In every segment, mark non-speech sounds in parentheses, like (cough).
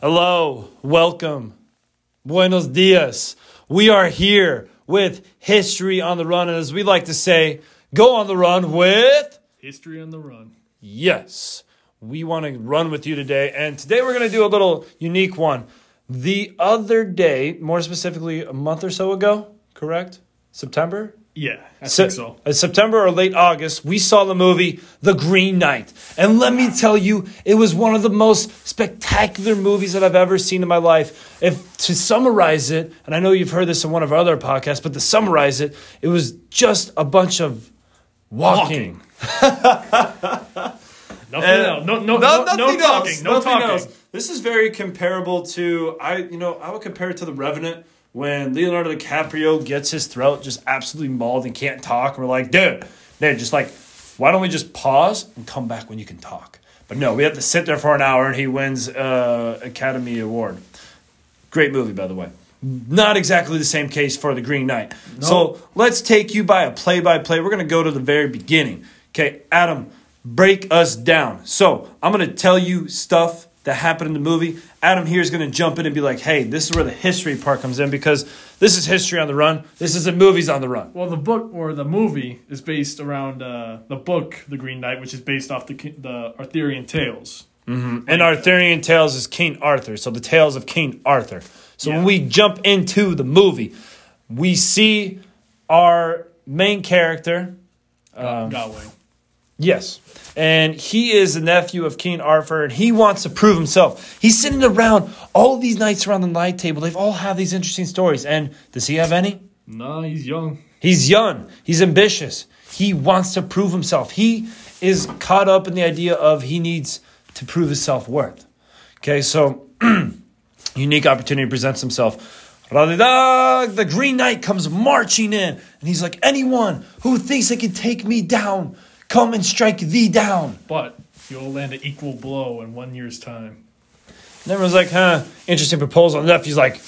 Hello, welcome, buenos dias. We are here with History on the Run, and as we like to say, go on the run with History on the Run. yes. We want to run with you today, and today we're going to do a little unique one. The other day, more specifically, a month or so ago, correct? September? Yeah, I think so. uh, September or late August, we saw the movie The Green Knight. And let me tell you, it was one of the most spectacular movies that I've ever seen in my life. If to summarize it, and I know you've heard this in one of our other podcasts, but to summarize it, it was just a bunch of walking. (laughs) Nothing And- else. No, no, no, no, nothing talking. no nothing talking. else. This is very comparable to I. You know, I would compare it to the Revenant when Leonardo DiCaprio gets his throat just absolutely mauled and can't talk. And we're like, dude, dude, just like, why don't we just pause and come back when you can talk? But no, we have to sit there for an hour, and he wins uh, Academy Award. Great movie, by the way. Not exactly the same case for The Green Knight. So let's take you by a play by play. We're going to go to the very beginning. Okay, Adam, break us down. So I'm going to tell you stuff that happened in the movie. Adam here is going to jump in and be like, hey, this is where the history part comes in because this is history on the run. This isn't movies on the run. Well, the book or the movie is based around uh, the book, The Green Knight, which is based off the the Arthurian tales. And Arthurian Tales is King Arthur. So the tales of King Arthur. So when we jump into the movie, we see our main character. Um, Gawain. Yes. And he is the nephew of King Arthur, and he wants to prove himself. He's sitting around all these knights around the night table. They've all have these interesting stories. And does he have any? Nah, he's young. He's young. He's ambitious. He wants to prove himself. He is caught up in the idea of he needs to prove his self worth. Okay, so (clears throat) unique opportunity presents himself. The Green Knight comes marching in, and he's like, Anyone who thinks they can take me down, come and strike thee down. But you'll land an equal blow in one year's time. And everyone's like, huh, interesting proposal. And the nephew's like,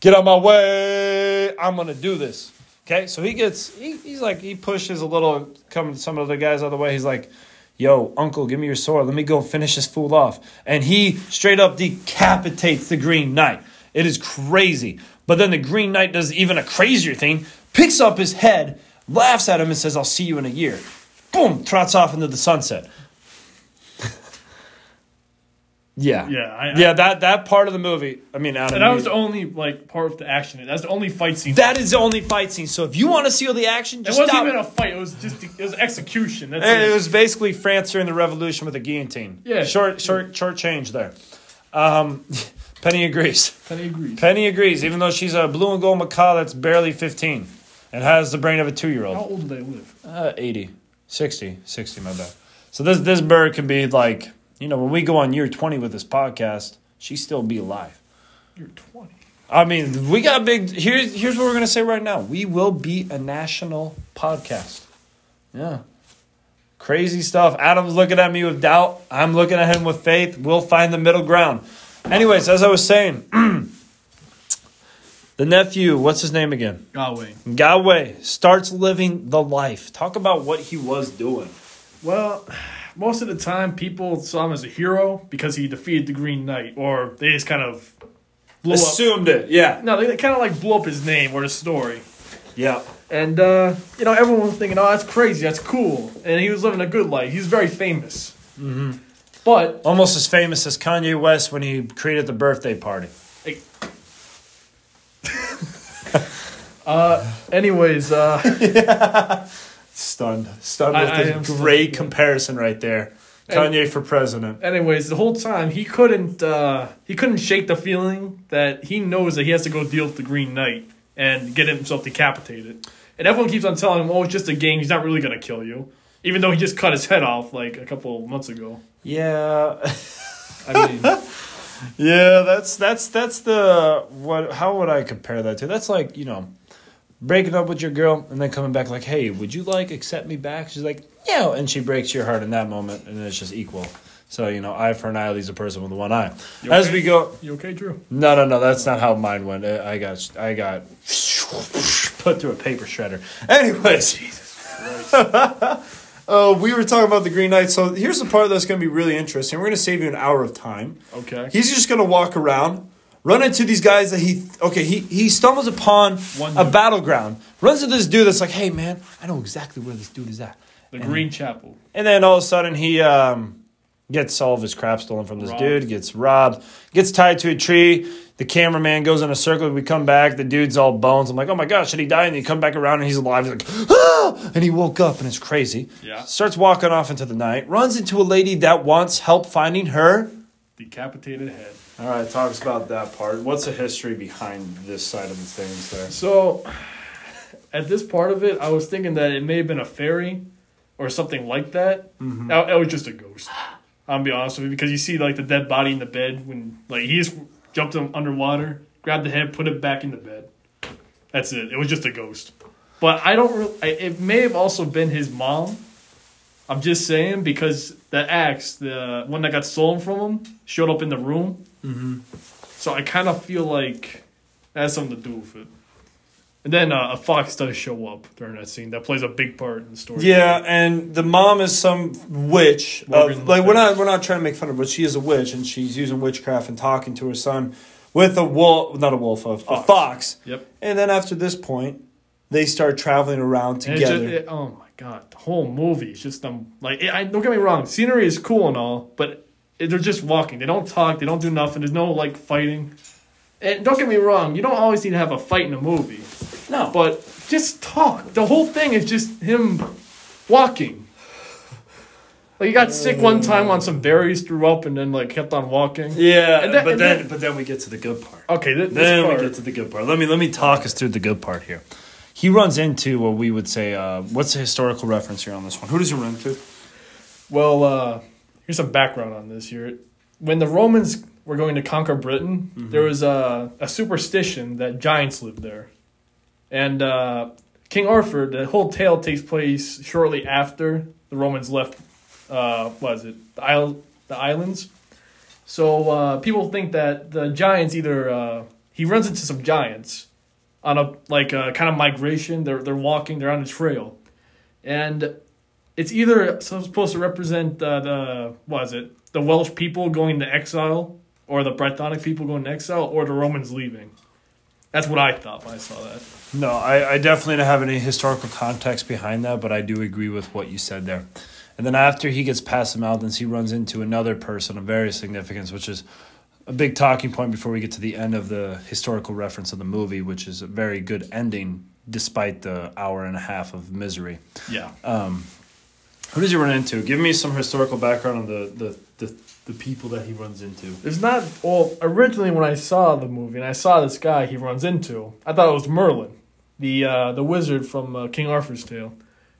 get out my way. I'm going to do this. Okay, so he gets, he, he's like, he pushes a little, coming to some of the guys out of the way. He's like, yo, uncle, give me your sword. Let me go finish this fool off. And he straight up decapitates the Green Knight. It is crazy. But then the Green Knight does even a crazier thing, picks up his head, laughs at him, and says, I'll see you in a year. Boom, trots off into the sunset. (laughs) yeah. Yeah, I, Yeah, that that part of the movie. I mean, Adam, And that was the only like part of the action. That's the only fight scene. that is the only fight scene. So if you want to see all the action, it wasn't stop. even a fight. It was just it was execution. That's it it. was basically France during the Revolution with a guillotine. Yeah. short, short, short change there. Um, (laughs) Penny agrees. Penny agrees. Penny agrees, even though she's a blue and gold macaw that's barely fifteen and has the brain of a two-year-old. How old do they live? Uh, 80, 60, 60, my bad. So this this bird can be like, you know, when we go on year twenty with this podcast, she still be alive. You're twenty. I mean, we got big. Here's here's what we're gonna say right now. We will be a national podcast. Yeah, crazy stuff. Adam's looking at me with doubt. I'm looking at him with faith. We'll find the middle ground. Anyways, as I was saying, (clears throat) the nephew, what's his name again? Gawain. Galway starts living the life. Talk about what he was doing. Well, most of the time people saw him as a hero because he defeated the Green Knight, or they just kind of blew up. Assumed it. Yeah. No, they, kind of like blew up his name or the story. Yeah. And, uh, you know, everyone was thinking, oh, that's crazy, that's cool. And he was living a good life. He's very famous. Mm-hmm. But, Almost as famous as Kanye West when he created the birthday party. like, uh, anyways, uh, (laughs) Stunned. Stunned I- with I this great comparison right there. And- Kanye for president. anyways, the whole time he couldn't, uh, he couldn't shake the feeling that he knows that he has to go deal with the Green Knight and get himself decapitated. And everyone keeps on telling him, oh, it's just a game, he's not really to kill you. Even though he just cut his head off like a couple of months ago. Yeah. (laughs) I mean, yeah, that's that's that's the what how would I compare that to? That's like, you know, breaking up with your girl and then coming back like, "Hey, would you like accept me back?" She's like, "Yeah," and she breaks your heart in that moment and it's just equal. So, you know, eye for an eye leaves a person with one eye. You As okay? we go you okay, Drew? No, no, no. That's not how mine went. I I got, I got (laughs) put through a paper shredder. Anyways, Jesus (laughs) Uh, we were talking about the Green Knight. So here's the part that's going to be really interesting. We're going to save you an hour of time. Okay. He's just going to walk around, run into these guys that he okay. He he stumbles upon One a dude. battleground. Runs into this dude that's like, "Hey man, I know exactly where this dude is at." The Green Chapel. And then all of a sudden he um, gets all of his crap stolen from this Robbed. dude, gets robbed, gets tied to a tree. The cameraman goes in a circle. We come back. The dude's all bones. I'm like, oh my gosh, should he die? And you come back around and he's alive. He's like, ah! And he woke up and it's crazy. Yeah. Starts walking off into the night. Runs into a lady that wants help finding her. Decapitated head. All right, talks about that part. What's the history behind this side of the things there? So, at this part of it, I was thinking that it may have been a fairy or something like that. Mm-hmm. That- was just a ghost. I'll be honest with you because you see like the dead body in the bed when like he just jumped him underwater, grabbed the head, put it back in the bed. That's it. It was just a ghost. But I don't. Re- I, it may have also been his mom. I'm just saying because the axe, the one that got stolen from him, showed up in the room. Mm-hmm. So I kind of feel like that has something to do with it. And then uh, a fox does show up during that scene. That plays a big part in the story. Yeah, and the mom is some witch. Of, like we're not we're not trying to make fun of her, but she is a witch, and she's using witchcraft and talking to her son with a wolf, not a wolf, a, a Fox. fox. Yep. And then after this point, they start traveling around it just, together. it- oh my god, the whole movie is just them. like it, I don't get me wrong, scenery is cool and all, but they're just walking. They don't talk. They don't do nothing. There's no like fighting. And don't get me wrong, you don't always need to have a fight in a movie, no, but just talk. The whole thing is just him walking. Like he got sick one time on some berries, threw up, and then like kept on walking. yeah, And then- but then, then- but then we get to the good part. Okay, th- Then part, we get to the good part. Let me let me talk us through the good part here. He runs into what we would say. Uh, what's the historical reference here on this one? Who does he run into? Well, uh, here's some background on this here. When the Romans were going to conquer Britain, there was a, a superstition that giants lived there. And uh, King Arthur, the whole tale takes place shortly after the Romans left, uh, what is it, the, isle, the islands. So uh, people think that the giants either, uh, he runs into some giants on a like a kind of migration. They're, they're walking, they're on a trail. And it's either supposed to represent uh, the what is it the Welsh people going to exile or the Brythonic people going to exile or the Romans leaving. That's what I thought when I saw that. No, I, I definitely don't have any historical context behind that, but I do agree with what you said there. And then after he gets past the mountains, he runs into another person of very significance, which is a big talking point before we get to the end of the historical reference of the movie, which is a very good ending despite the hour and a half of misery. Yeah. Who does he run into? Give me some historical background on the, the, the, the people that he runs into. There's not well originally when I saw the movie and I saw this guy he runs into, I thought it was Merlin, the uh, the wizard from uh, King Arthur's tale,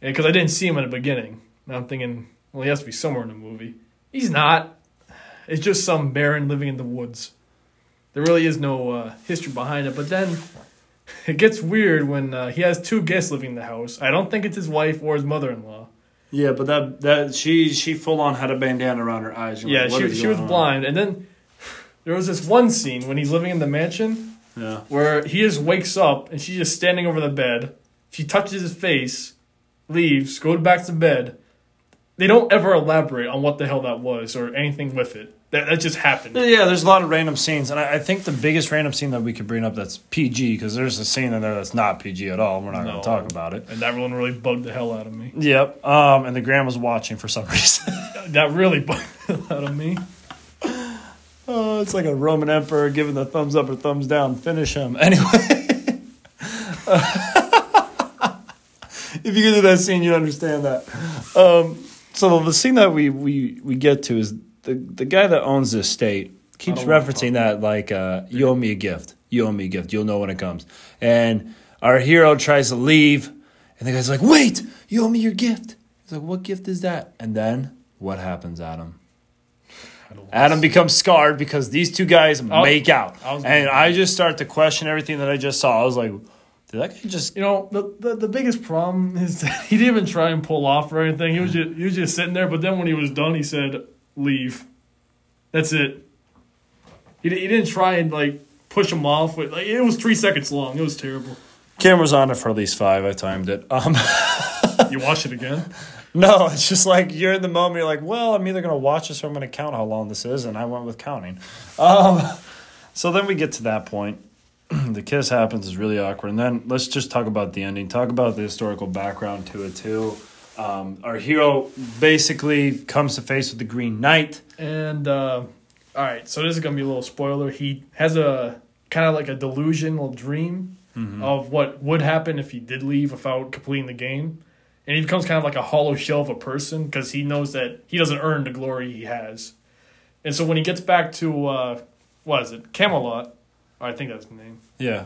because I didn't see him in the beginning. And I'm thinking, well, he has to be somewhere in the movie. He's not. It's just some baron living in the woods. There really is no uh, history behind it. But then (laughs) it gets weird when uh, he has two guests living in the house. I don't think it's his wife or his mother-in-law. Yeah, but that that she she full on had a bandana around her eyes. You're Yeah, like, she she was on? blind, and then (sighs) there was this one scene when he's living in the mansion Yeah. where he just wakes up and she's just standing over the bed. She touches his face, leaves, goes back to bed. They don't ever elaborate on what the hell that was or anything with it. That that just happened. Yeah, there's a lot of random scenes, and I, I think the biggest random scene that we could bring up that's PG because there's a scene in there that's not PG at all. We're not going to talk about it. And that one really bugged the hell out of me. Yep. Um, and the grandma's watching for some (laughs) reason. (laughs) That really bugged the hell out of me. oh, it's like a Roman emperor giving the thumbs up or thumbs down. Finish him (laughs) anyway. if you get to that scene, you understand that. Um, so the scene that we, we, we get to is the the guy that owns the estate keeps I don't wanna referencing that like uh, you owe me a gift. You owe me a gift. You'll know when it comes. And our hero tries to leave, and the guy's like, "Wait, you owe me your gift." He's like, "What gift is that?" And then what happens, Adam? Adam becomes scarred because these two guys make out, and I just start to question everything that I just saw. I was like, "Did that guy just?" You know, the, the the biggest problem is that (laughs) he didn't even try and pull off or anything. He was just he was just sitting there. But then when he was done, he said, "Leave." That's it. He, he didn't try and like push him off. With, like it was three seconds long. It was terrible. Camera's on it for at least five. I timed it. Um, (laughs) You watch it again. No, it's just like you're in the moment. You're like, well, I'm either gonna watch this or I'm gonna count how long this is, and I went with counting. Um, (laughs) so then we get to that point. (clears throat) the kiss happens is really awkward, and then let's just talk about the ending. Talk about the historical background to it too. Um, our hero basically comes to face with the Green Knight. And uh, all right, so this is gonna be a little spoiler. He has a kind of like a delusional dream of what would happen if he did leave without completing the game, and he becomes kind of like a hollow shell of a person because he knows that he doesn't earn the glory he has. And so when he gets back to uh, what is it, Camelot? I think that's the name. Yeah,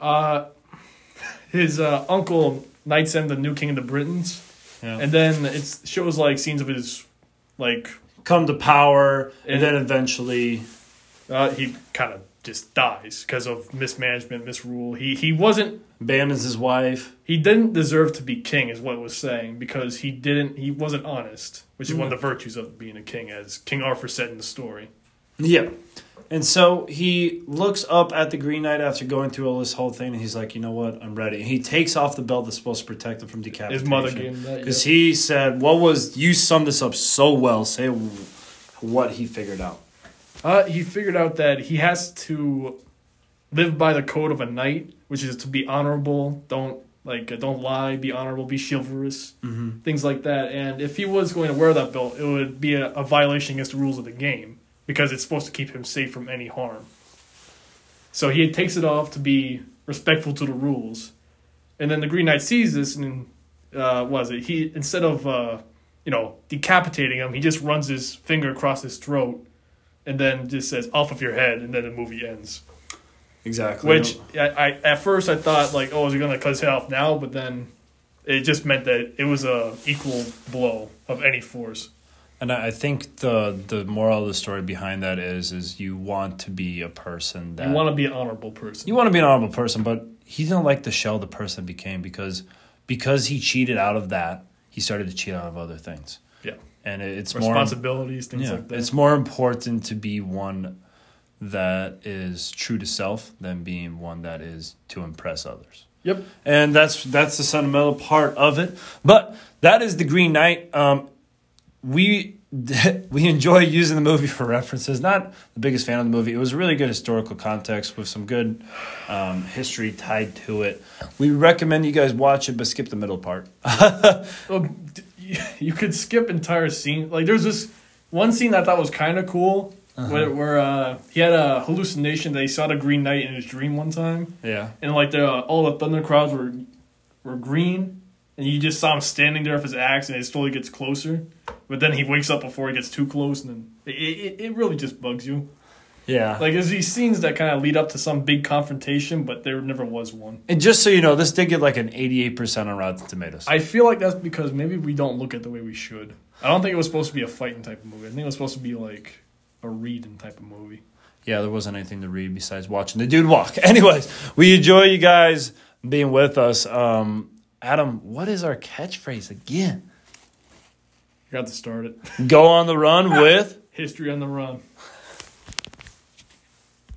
Uh, his uh, uncle knights him the new king of the Britons, yeah. and then it shows like scenes of his like come to power, and, And- then eventually, Uh, he kind of just dies because of mismanagement, misrule. He he wasn't abandons his wife. he didn't deserve to be king, is what it was saying, because he didn't he wasn't honest, which is one of the virtues of being a king, as King Arthur said in the story. Yeah. And so he looks up at the Green Knight after going through all this whole thing, and he's like, "You know what? I'm ready." And he takes off the belt that's supposed to protect him from decapitation. His mother gave him that. because yeah. he said, "What was you summed this up so well? Say what he figured out." Uh, he figured out that he has to live by the code of a knight, which is to be honorable, don't like don't lie, be honorable, be chivalrous, Mm-hmm. things like that. And if he was going to wear that belt, it would be a, a violation against the rules of the game because it's supposed to keep him safe from any harm. So he takes it off to be respectful to the rules, and then the Green Knight sees this and uh, what was it? He instead of uh, you know decapitating him, he just runs his finger across his throat and then just says off of your head and then the movie ends Exactly. which I, I at first i thought like oh is he gonna cut his head off now but then it just meant that it was a equal blow of any force and I think the the moral of the story behind that is is you want to be a person that you want to be an honorable person You want to be an honorable person, but he didn't like the shell the person became because because he cheated out of that, he started to cheat out of other things. yeah And it- it's more responsibilities things yeah, like that it's more important to be one that is true to self than being one that is to impress others. yep And that's that's the sentimental part of it. But that is the Green Knight. Um, we (laughs) we enjoy using the movie for references. Not the biggest fan of the movie. It was really good historical context with some good um, history tied to it. We recommend you guys watch it, but skip the middle part. (laughs) Well, you could skip entire scene like there's this one scene that I thought was kind of cool Uh-huh. where, where uh, he had a hallucination that he saw the green knight in his dream one time Yeah. and like the all the thunder crowds were were green, and you just saw him standing there with his axe, and it slowly gets closer. But then he wakes up before he gets too close, and then it it, it really just bugs you. Yeah. Like there's these scenes that kind of lead up to some big confrontation, but there never was one. and just so you know, this did get like an 88% on Rotten Tomatoes. I feel like that's because maybe we don't look at the way we should. I don't think it was supposed to be a fighting type of movie. I think it was supposed to be like a reading type of movie. yeah, there wasn't anything to read besides watching the dude walk. (laughs) Anyways, we enjoy you guys being with us. Um, Adam, what is our catchphrase again? You got to start it. Go on the run with. (laughs) History on the run.